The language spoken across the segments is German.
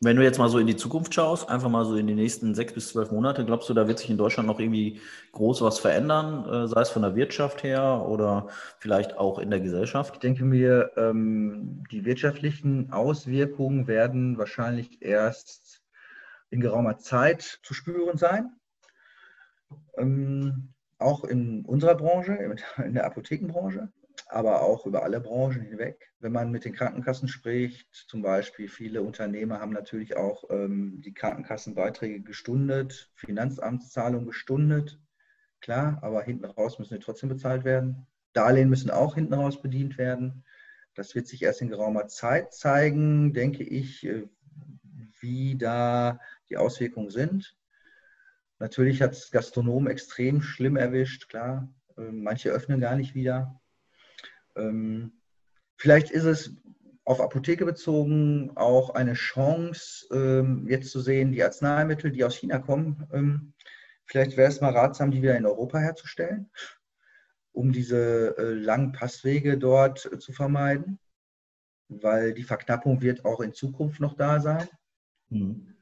Wenn du jetzt mal so in die Zukunft schaust, einfach mal so in die nächsten sechs bis zwölf Monate, glaubst du, da wird sich in Deutschland noch irgendwie groß was verändern, äh, sei es von der Wirtschaft her oder vielleicht auch in der Gesellschaft? Ich denke mir, ähm, die wirtschaftlichen Auswirkungen werden wahrscheinlich erst in geraumer Zeit zu spüren sein. Ähm, auch in unserer Branche, in der Apothekenbranche aber auch über alle Branchen hinweg. Wenn man mit den Krankenkassen spricht, zum Beispiel viele Unternehmer haben natürlich auch ähm, die Krankenkassenbeiträge gestundet, Finanzamtszahlungen gestundet, klar, aber hinten raus müssen sie trotzdem bezahlt werden. Darlehen müssen auch hinten raus bedient werden. Das wird sich erst in geraumer Zeit zeigen, denke ich, äh, wie da die Auswirkungen sind. Natürlich hat es Gastronomen extrem schlimm erwischt, klar. Ähm, manche öffnen gar nicht wieder. Ähm, vielleicht ist es auf Apotheke bezogen auch eine Chance, ähm, jetzt zu sehen, die Arzneimittel, die aus China kommen, ähm, vielleicht wäre es mal ratsam, die wieder in Europa herzustellen, um diese äh, langen Passwege dort äh, zu vermeiden, weil die Verknappung wird auch in Zukunft noch da sein. Mhm.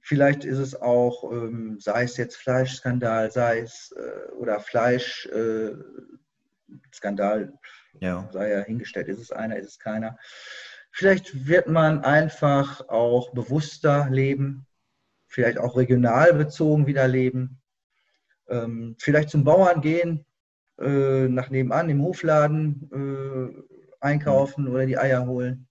Vielleicht ist es auch, ähm, sei es jetzt Fleischskandal, sei es äh, oder Fleischskandal, äh, ja. Sei ja hingestellt, ist es einer, ist es keiner. Vielleicht wird man einfach auch bewusster leben, vielleicht auch regional bezogen wieder leben. Ähm, vielleicht zum Bauern gehen, äh, nach nebenan im Hofladen äh, einkaufen oder die Eier holen.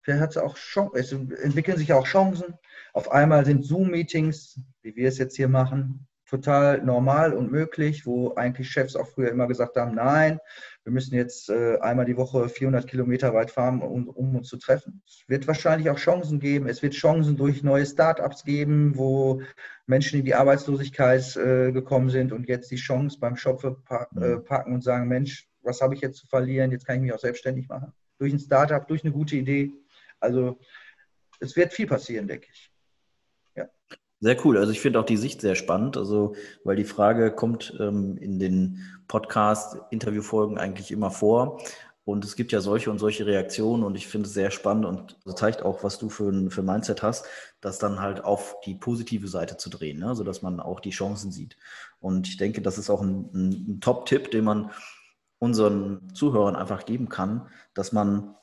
Vielleicht hat es auch Chancen, es entwickeln sich auch Chancen. Auf einmal sind Zoom-Meetings, wie wir es jetzt hier machen, total normal und möglich, wo eigentlich Chefs auch früher immer gesagt haben, nein, wir müssen jetzt äh, einmal die Woche 400 Kilometer weit fahren, um, um, uns zu treffen. Es wird wahrscheinlich auch Chancen geben. Es wird Chancen durch neue Start-ups geben, wo Menschen in die Arbeitslosigkeit äh, gekommen sind und jetzt die Chance beim Schopfe äh, mhm. packen und sagen, Mensch, was habe ich jetzt zu verlieren? Jetzt kann ich mich auch selbstständig machen. Durch ein Start-up, durch eine gute Idee. Also es wird viel passieren, denke ich. Sehr cool. Also ich finde auch die Sicht sehr spannend, also weil die Frage kommt ähm, in den Podcast-Interviewfolgen eigentlich immer vor. Und es gibt ja solche und solche Reaktionen und ich finde es sehr spannend und zeigt auch, was du für ein, für Mindset hast, das dann halt auf die positive Seite zu drehen, ne? sodass man auch die Chancen sieht. Und ich denke, das ist auch ein, ein, ein Top-Tipp, den man unseren Zuhörern einfach geben kann, dass man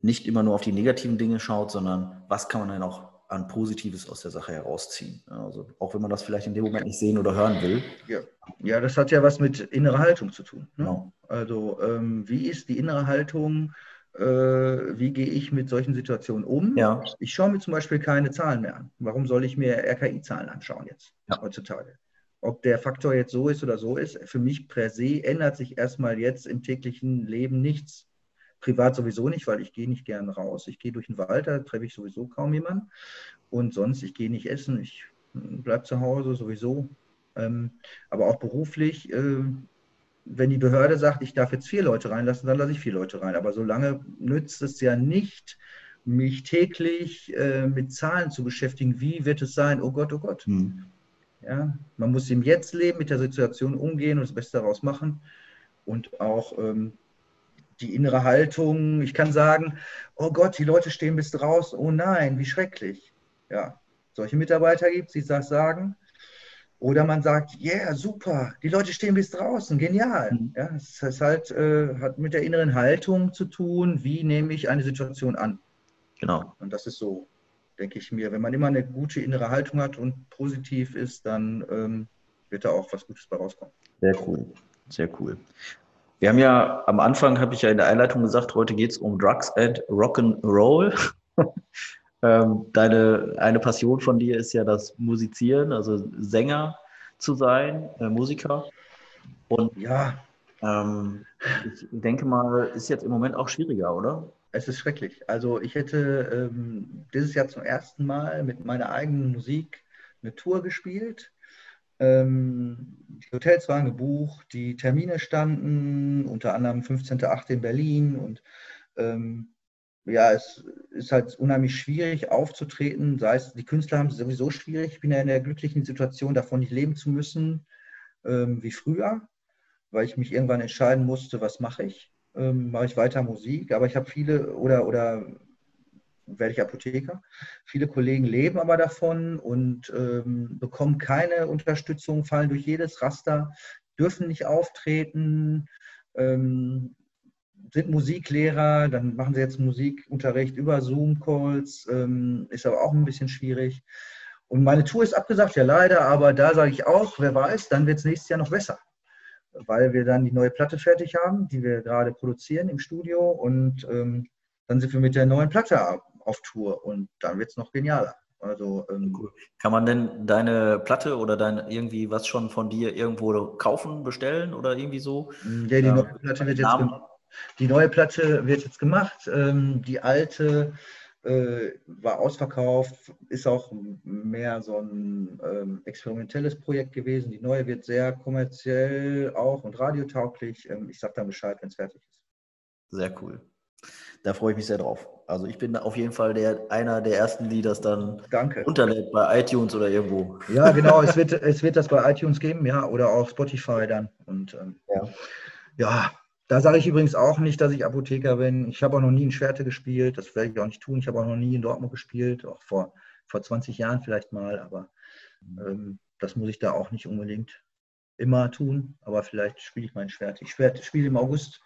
nicht immer nur auf die negativen Dinge schaut, sondern was kann man denn auch an Positives aus der Sache herausziehen. Also auch wenn man das vielleicht in dem Moment nicht sehen oder hören will. Ja, ja das hat ja was mit innerer Haltung zu tun. Ne? Genau. Also ähm, wie ist die innere Haltung? Äh, wie gehe ich mit solchen Situationen um? Ja. Ich schaue mir zum Beispiel keine Zahlen mehr an. Warum soll ich mir RKI-Zahlen anschauen jetzt ja. heutzutage? Ob der Faktor jetzt so ist oder so ist, für mich per se ändert sich erstmal jetzt im täglichen Leben nichts. Privat sowieso nicht, weil ich gehe nicht gern raus. Ich gehe durch den Wald, da treffe ich sowieso kaum jemanden. Und sonst, ich gehe nicht essen, ich hm, bleibe zu Hause sowieso. Ähm, aber auch beruflich, äh, wenn die Behörde sagt, ich darf jetzt vier Leute reinlassen, dann lasse ich vier Leute rein. Aber solange nützt es ja nicht, mich täglich äh, mit Zahlen zu beschäftigen. Wie wird es sein? Oh Gott, oh Gott. Hm. Ja, man muss im Jetzt leben, mit der Situation umgehen und das Beste daraus machen. Und auch ähm, die innere Haltung. Ich kann sagen, oh Gott, die Leute stehen bis draußen. Oh nein, wie schrecklich. Ja, solche Mitarbeiter gibt es, die das sagen. Oder man sagt, yeah, super, die Leute stehen bis draußen, genial. Mhm. Ja, das heißt halt, äh, hat mit der inneren Haltung zu tun, wie nehme ich eine Situation an. Genau. Und das ist so, denke ich mir, wenn man immer eine gute innere Haltung hat und positiv ist, dann ähm, wird da auch was Gutes bei rauskommen. Sehr cool, sehr cool. Wir haben ja am Anfang, habe ich ja in der Einleitung gesagt, heute geht es um Drugs and Rock'n'Roll. ähm, deine eine Passion von dir ist ja das Musizieren, also Sänger zu sein, äh, Musiker. Und ja, ähm, ich denke mal, ist jetzt im Moment auch schwieriger, oder? Es ist schrecklich. Also ich hätte ähm, dieses Jahr zum ersten Mal mit meiner eigenen Musik eine Tour gespielt ähm, die Hotels waren gebucht, die Termine standen, unter anderem 15.8. in Berlin. Und ähm, ja, es ist halt unheimlich schwierig aufzutreten. Sei es, die Künstler haben es sowieso schwierig. Ich bin ja in der glücklichen Situation, davon nicht leben zu müssen ähm, wie früher, weil ich mich irgendwann entscheiden musste, was mache ich. Ähm, mache ich weiter Musik, aber ich habe viele oder, oder werde ich Apotheker. Viele Kollegen leben aber davon und ähm, bekommen keine Unterstützung, fallen durch jedes Raster, dürfen nicht auftreten, ähm, sind Musiklehrer, dann machen sie jetzt Musikunterricht über Zoom-Calls, ähm, ist aber auch ein bisschen schwierig. Und meine Tour ist abgesagt, ja leider, aber da sage ich auch, wer weiß, dann wird es nächstes Jahr noch besser, weil wir dann die neue Platte fertig haben, die wir gerade produzieren im Studio und ähm, dann sind wir mit der neuen Platte auf Tour und dann wird es noch genialer. Also, ähm, cool. Kann man denn deine Platte oder dein irgendwie was schon von dir irgendwo kaufen, bestellen oder irgendwie so? Ja, die neue Platte wird jetzt, die neue Platte wird jetzt gemacht. Ähm, die alte äh, war ausverkauft, ist auch mehr so ein ähm, experimentelles Projekt gewesen. Die neue wird sehr kommerziell auch und radiotauglich. Ähm, ich sage dann Bescheid, wenn es fertig ist. Sehr cool. Da freue ich mich sehr drauf. Also ich bin auf jeden Fall der, einer der ersten, die das dann Danke. runterlädt bei iTunes oder irgendwo. Ja, genau, es wird, es wird das bei iTunes geben, ja, oder auf Spotify dann. Und ähm, ja. ja, da sage ich übrigens auch nicht, dass ich Apotheker bin. Ich habe auch noch nie in Schwerte gespielt. Das werde ich auch nicht tun. Ich habe auch noch nie in Dortmund gespielt, auch vor, vor 20 Jahren vielleicht mal. Aber ähm, das muss ich da auch nicht unbedingt immer tun. Aber vielleicht spiele ich mein Schwert. Ich spiele im August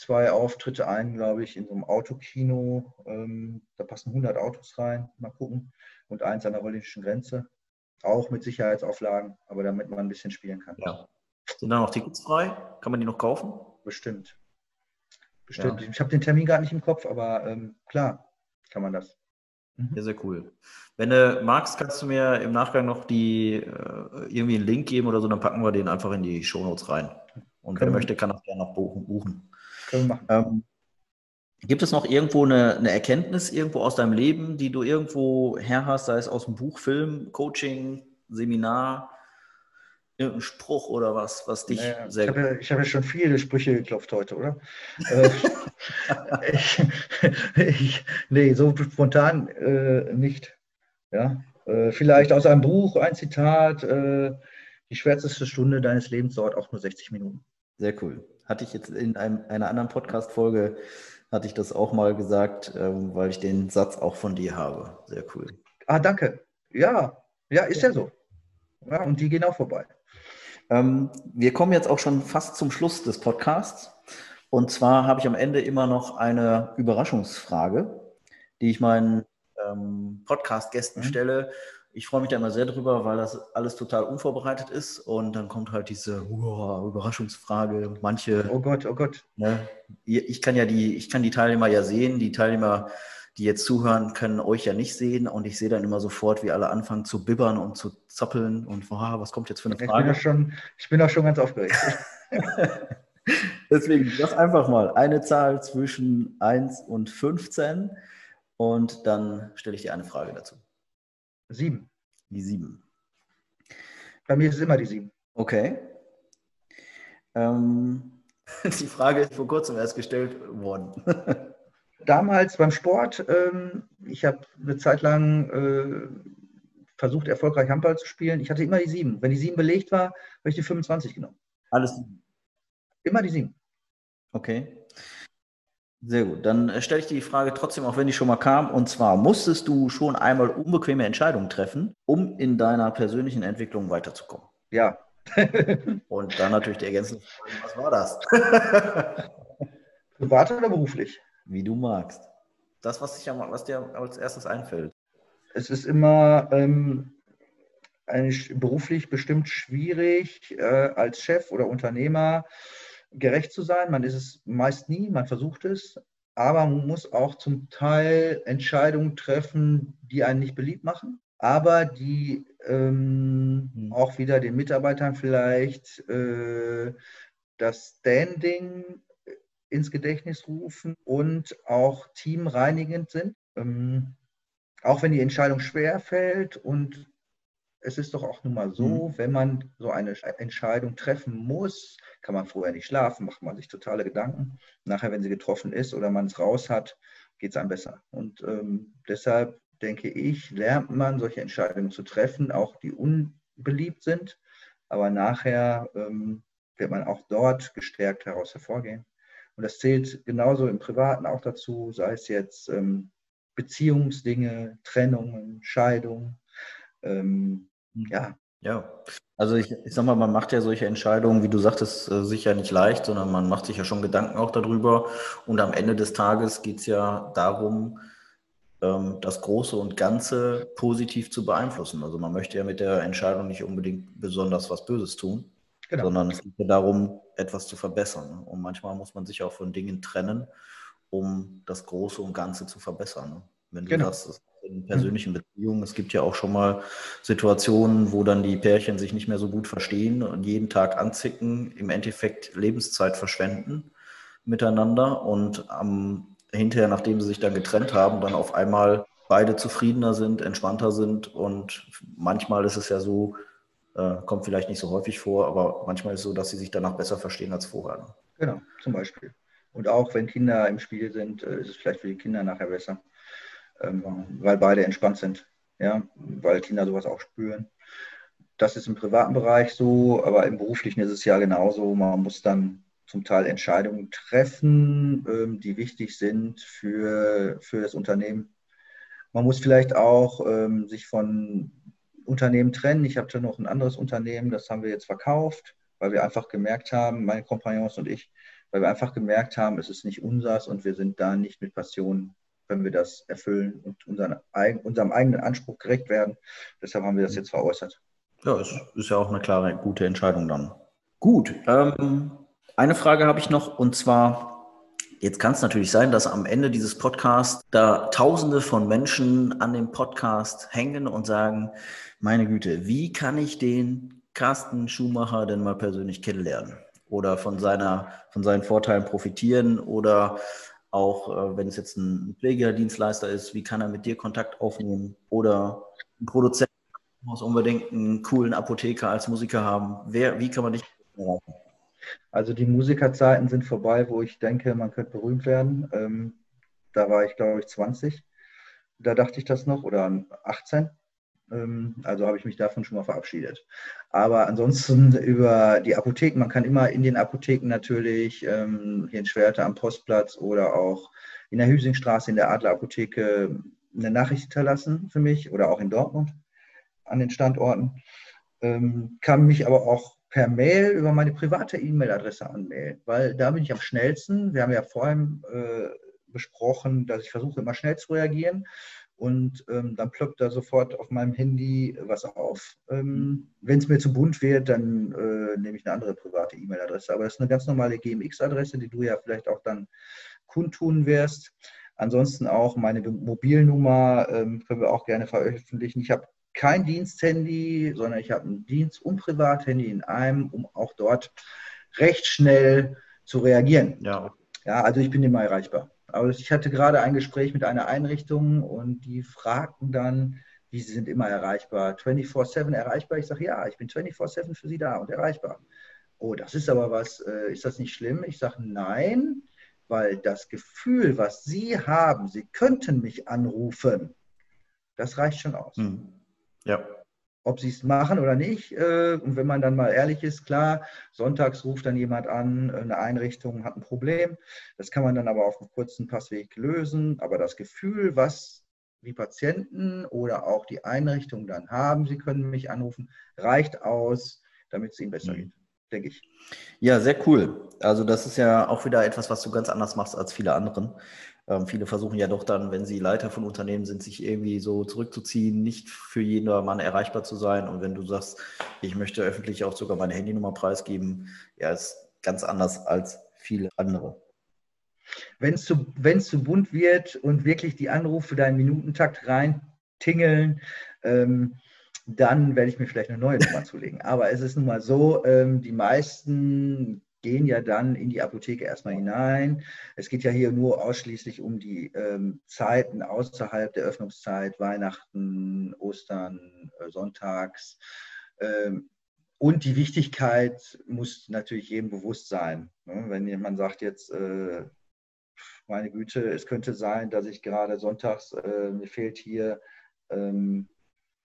zwei Auftritte ein, glaube ich, in so einem Autokino. Ähm, da passen 100 Autos rein. Mal gucken. Und eins an der holländischen Grenze. Auch mit Sicherheitsauflagen, aber damit man ein bisschen spielen kann. Ja. Sind da noch Tickets frei? Kann man die noch kaufen? bestimmt. Bestimmt. Ja. Ich habe den Termin gar nicht im Kopf, aber ähm, klar kann man das. Mhm. Ja, sehr cool. Wenn du magst, kannst du mir im Nachgang noch die äh, irgendwie einen Link geben oder so, dann packen wir den einfach in die Shownotes rein. Und Können wer möchte, kann das gerne noch buchen. Können wir machen. Ähm, gibt es noch irgendwo eine, eine, Erkenntnis irgendwo aus deinem Leben, die du irgendwo her hast, sei es aus dem Buch, Film, Coaching, Seminar, irgendein Spruch oder was, was dich naja, sehr. Ich habe, ja, ich habe schon viele Sprüche geklopft heute, oder? Äh, ich, ich, nee, so spontan äh, nicht. Ja? Äh, vielleicht aus einem Buch ein Zitat: äh, Die schwärzeste Stunde deines Lebens dauert auch nur 60 Minuten. Sehr cool. Hatte ich jetzt in einem, einer anderen Podcast-Folge, hatte ich das auch mal gesagt, ähm, weil ich den Satz auch von dir habe. Sehr cool. Ah, danke. Ja, ja, ist ja so. Ja, und die gehen auch vorbei. Ähm, wir kommen jetzt auch schon fast zum Schluss des Podcasts. Und zwar habe ich am Ende immer noch eine Überraschungsfrage, die ich meinen ähm, Podcast-Gästen mhm. stelle. Ich freue mich da immer sehr drüber, weil das alles total unvorbereitet ist. Und dann kommt halt diese uh, Überraschungsfrage. Manche. Oh Gott, oh Gott. Ne, ich kann ja die, ich kann die Teilnehmer ja sehen. Die Teilnehmer die jetzt zuhören, können euch ja nicht sehen und ich sehe dann immer sofort, wie alle anfangen zu bibbern und zu zappeln und wow, was kommt jetzt für eine Frage? Ich bin auch schon, ich bin auch schon ganz aufgeregt. Deswegen, das einfach mal eine Zahl zwischen 1 und 15 und dann stelle ich dir eine Frage dazu. 7. Die 7. Bei mir ist es immer die 7. Okay. Ähm, die Frage ist vor kurzem erst gestellt worden. damals beim Sport, ähm, ich habe eine Zeit lang äh, versucht, erfolgreich Handball zu spielen. Ich hatte immer die sieben. Wenn die sieben belegt war, habe ich die 25 genommen. Alles sieben? Immer die sieben. Okay. Sehr gut. Dann stelle ich dir die Frage trotzdem, auch wenn die schon mal kam. Und zwar, musstest du schon einmal unbequeme Entscheidungen treffen, um in deiner persönlichen Entwicklung weiterzukommen? Ja. Und dann natürlich die ergänzende Frage, was war das? Privat oder beruflich? Wie du magst. Das, was, dich, was dir als erstes einfällt. Es ist immer ähm, beruflich bestimmt schwierig, äh, als Chef oder Unternehmer gerecht zu sein. Man ist es meist nie, man versucht es, aber man muss auch zum Teil Entscheidungen treffen, die einen nicht beliebt machen, aber die ähm, hm. auch wieder den Mitarbeitern vielleicht äh, das Standing ins Gedächtnis rufen und auch teamreinigend sind. Ähm, auch wenn die Entscheidung schwer fällt und es ist doch auch nun mal so, mhm. wenn man so eine Entscheidung treffen muss, kann man vorher nicht schlafen, macht man sich totale Gedanken. Nachher, wenn sie getroffen ist oder man es raus hat, geht es einem besser. Und ähm, deshalb denke ich, lernt man solche Entscheidungen zu treffen, auch die unbeliebt sind. Aber nachher ähm, wird man auch dort gestärkt heraus hervorgehen. Und das zählt genauso im Privaten auch dazu, sei es jetzt ähm, Beziehungsdinge, Trennungen, Scheidungen. Ähm, ja. Ja, also ich, ich sag mal, man macht ja solche Entscheidungen, wie du sagtest, äh, sicher nicht leicht, sondern man macht sich ja schon Gedanken auch darüber. Und am Ende des Tages geht es ja darum, ähm, das Große und Ganze positiv zu beeinflussen. Also man möchte ja mit der Entscheidung nicht unbedingt besonders was Böses tun, genau. sondern es geht ja darum, etwas zu verbessern. Und manchmal muss man sich auch von Dingen trennen, um das Große und Ganze zu verbessern. Wenn du genau. sagst, in persönlichen Beziehungen. Es gibt ja auch schon mal Situationen, wo dann die Pärchen sich nicht mehr so gut verstehen und jeden Tag anzicken, im Endeffekt Lebenszeit verschwenden miteinander und am, hinterher, nachdem sie sich dann getrennt haben, dann auf einmal beide zufriedener sind, entspannter sind und manchmal ist es ja so, äh, kommt vielleicht nicht so häufig vor, aber manchmal ist es so, dass sie sich danach besser verstehen als vorher. Ne? Genau, zum Beispiel. Und auch wenn Kinder im Spiel sind, äh, ist es vielleicht für die Kinder nachher besser. Ähm, weil beide entspannt sind, ja, weil Kinder sowas auch spüren. Das ist im privaten Bereich so, aber im beruflichen ist es ja genauso. Man muss dann zum Teil Entscheidungen treffen, ähm, die wichtig sind für, für das Unternehmen. Man muss vielleicht auch ähm, sich von Unternehmen trennen. Ich habe da noch ein anderes Unternehmen, das haben wir jetzt verkauft, weil wir einfach gemerkt haben, meine Kompagnons und ich, weil wir einfach gemerkt haben, es ist nicht unseres und wir sind da nicht mit Passion können wir das erfüllen und unseren, unserem eigenen Anspruch gerecht werden. Deshalb haben wir das jetzt veräußert. Ja, es ist ja auch eine klare, gute Entscheidung dann. Gut, ähm, eine Frage habe ich noch und zwar, jetzt kann es natürlich sein, dass am Ende dieses Podcasts da Tausende von Menschen an dem Podcast hängen und sagen, meine Güte, wie kann ich den Carsten Schumacher denn mal persönlich kennenlernen? Oder von, seiner, von seinen Vorteilen profitieren oder auch äh, wenn es jetzt ein Pflegedienstleister ist, wie kann er mit dir Kontakt aufnehmen? Oder ein Produzent muss unbedingt einen coolen Apotheker als Musiker haben. Wer, wie kann man dich erreichen? Also die Musikerzeiten sind vorbei, wo ich denke, man könnte berühmt werden. Ähm, da war ich, glaube ich, 20. Da dachte ich das noch, oder 18. Ähm, also habe ich mich davon schon mal verabschiedet. Aber ansonsten über die Apotheken, man kann immer in den Apotheken natürlich, ähm, hier in Schwerte am Postplatz oder auch in der Hüsingstraße in der Adlerapotheke eine Nachricht hinterlassen für mich oder auch in Dortmund an den Standorten. Ähm, kann mich aber auch per Mail über meine private E-Mail-Adresse anmelden, weil da bin ich am schnellsten. Wir haben ja vorhin äh, besprochen, dass ich versuche, immer schnell zu reagieren und ähm, dann ploppt da sofort auf meinem Handy was auf. Ähm, Wenn es mir zu bunt wird, dann äh, nehme ich eine andere private E-Mail-Adresse. Aber das ist eine ganz normale GMX-Adresse, die du ja vielleicht auch dann kundtun wirst. Ansonsten auch meine Mobilnummer ähm, können wir auch gerne veröffentlichen. Ich habe kein Diensthandy, sondern ich habe ein Dienst- und Privathandy in einem, um auch dort recht schnell zu reagieren. Ja, ja also ich bin immer erreichbar. Aber ich hatte gerade ein Gespräch mit einer Einrichtung und die fragten dann, wie sie sind immer erreichbar, 24-7 erreichbar. Ich sage, ja, ich bin 24-7 für Sie da und erreichbar. Oh, das ist aber was, äh, ist das nicht schlimm? Ich sage, nein, weil das Gefühl, was Sie haben, Sie könnten mich anrufen, das reicht schon aus. Hm. Ja ob sie es machen oder nicht. Äh, und wenn man dann mal ehrlich ist, klar, sonntags ruft dann jemand an, eine Einrichtung hat ein Problem. Das kann man dann aber auf einem kurzen Passweg lösen. Aber das Gefühl, was die Patienten oder auch die Einrichtungen dann haben, sie können mich anrufen, reicht aus, damit es ihnen besser mhm. geht, denke ich. Ja, sehr cool. Also das ist ja auch wieder etwas, was du ganz anders machst als viele anderen. Ähm, viele versuchen ja doch dann, wenn sie Leiter von Unternehmen sind, sich irgendwie so zurückzuziehen, nicht für jeden Mann erreichbar zu sein. Und wenn du sagst, ich möchte öffentlich auch sogar meine Handynummer preisgeben, ja, ist ganz anders als viele andere. Wenn es zu, zu bunt wird und wirklich die Anrufe da in Minutentakt rein tingeln, ähm, dann werde ich mir vielleicht eine neue Nummer zulegen. Aber es ist nun mal so, ähm, die meisten gehen ja dann in die Apotheke erstmal hinein. Es geht ja hier nur ausschließlich um die ähm, Zeiten außerhalb der Öffnungszeit, Weihnachten, Ostern, äh, Sonntags. Ähm, und die Wichtigkeit muss natürlich jedem bewusst sein. Ne? Wenn jemand sagt jetzt, äh, meine Güte, es könnte sein, dass ich gerade sonntags, äh, mir fehlt hier ähm,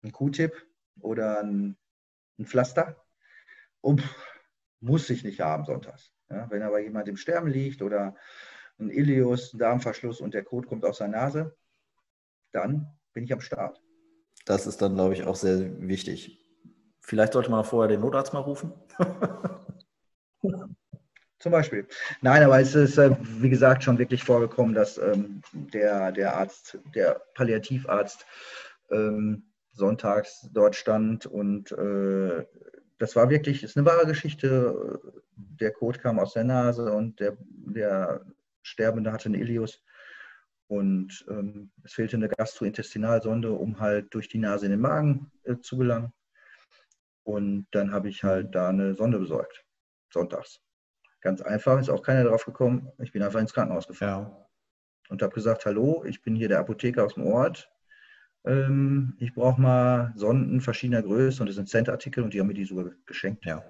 ein Q-Tip oder ein, ein Pflaster. Und muss ich nicht haben sonntags. Ja, wenn aber jemand im Sterben liegt oder ein Ileus, ein Darmverschluss und der Kot kommt aus der Nase, dann bin ich am Start. Das ist dann, glaube ich, auch sehr wichtig. Vielleicht sollte man vorher den Notarzt mal rufen. Zum Beispiel. Nein, aber es ist, äh, wie gesagt, schon wirklich vorgekommen, dass ähm, der, der Arzt, der Palliativarzt ähm, sonntags dort stand und äh, das war wirklich, ist eine wahre Geschichte. Der Kot kam aus der Nase und der, der Sterbende hatte einen Ilius. Und ähm, es fehlte eine Gastrointestinalsonde, um halt durch die Nase in den Magen äh, zu gelangen. Und dann habe ich halt da eine Sonde besorgt, sonntags. Ganz einfach, ist auch keiner drauf gekommen. Ich bin einfach ins Krankenhaus gefahren. Ja. Und habe gesagt, hallo, ich bin hier der Apotheker aus dem Ort. Ähm, ich brauche mal Sonden verschiedener Größe und das sind Cent-Artikel und die haben mir die sogar geschenkt. Ja.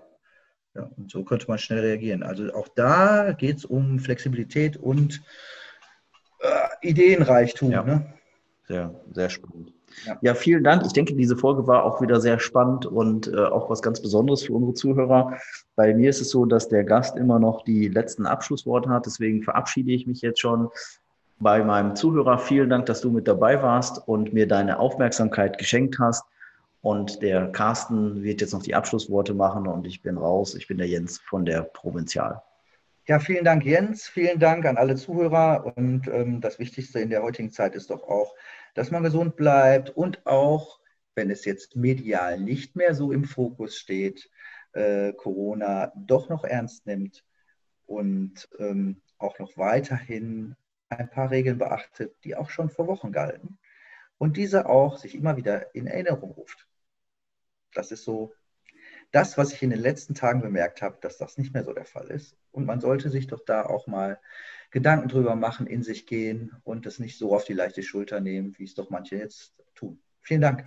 ja. Und so könnte man schnell reagieren. Also auch da geht es um Flexibilität und äh, Ideenreichtum. Ja. Ne? Sehr, sehr spannend. Ja. ja. vielen Dank. Ich denke, diese Folge war auch wieder sehr spannend und äh, auch was ganz Besonderes für unsere Zuhörer. Bei mir ist es so, dass der Gast immer noch die letzten Abschlussworte hat. Deswegen verabschiede ich mich jetzt schon bei meinem Zuhörer. Vielen Dank, dass du mit dabei warst und mir deine Aufmerksamkeit geschenkt hast. Und der Carsten wird jetzt noch die Abschlussworte machen und ich bin raus. Ich bin der Jens von der Provinzial. Ja, vielen Dank, Jens. Vielen Dank an alle Zuhörer. Und ähm, das Wichtigste in der heutigen Zeit ist doch auch, dass man gesund bleibt und auch, wenn es jetzt medial nicht mehr so im Fokus steht, äh, Corona doch noch ernst nimmt und ähm, auch noch weiterhin ein paar Regeln beachtet, die auch schon vor Wochen galten und diese auch sich immer wieder in Erinnerung ruft. Das ist so das, was ich in den letzten Tagen bemerkt habe, dass das nicht mehr so der Fall ist. Und man sollte sich doch da auch mal Gedanken drüber machen, in sich gehen und es nicht so auf die leichte Schulter nehmen, wie es doch manche jetzt tun. Vielen Dank.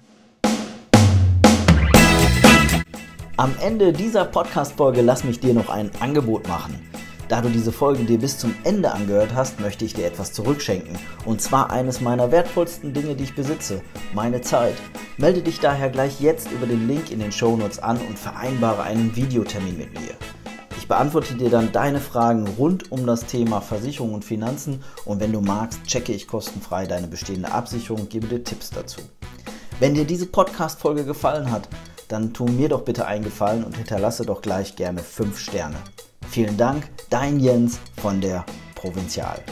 Am Ende dieser Podcast-Folge lass mich dir noch ein Angebot machen. Da du diese Folge dir bis zum Ende angehört hast, möchte ich dir etwas zurückschenken. Und zwar eines meiner wertvollsten Dinge, die ich besitze, meine Zeit. Melde dich daher gleich jetzt über den Link in den Shownotes an und vereinbare einen Videotermin mit mir. Ich beantworte dir dann deine Fragen rund um das Thema Versicherung und Finanzen und wenn du magst, checke ich kostenfrei deine bestehende Absicherung und gebe dir Tipps dazu. Wenn dir diese Podcast-Folge gefallen hat, dann tu mir doch bitte einen Gefallen und hinterlasse doch gleich gerne 5 Sterne. Vielen Dank, dein Jens von der Provinzial.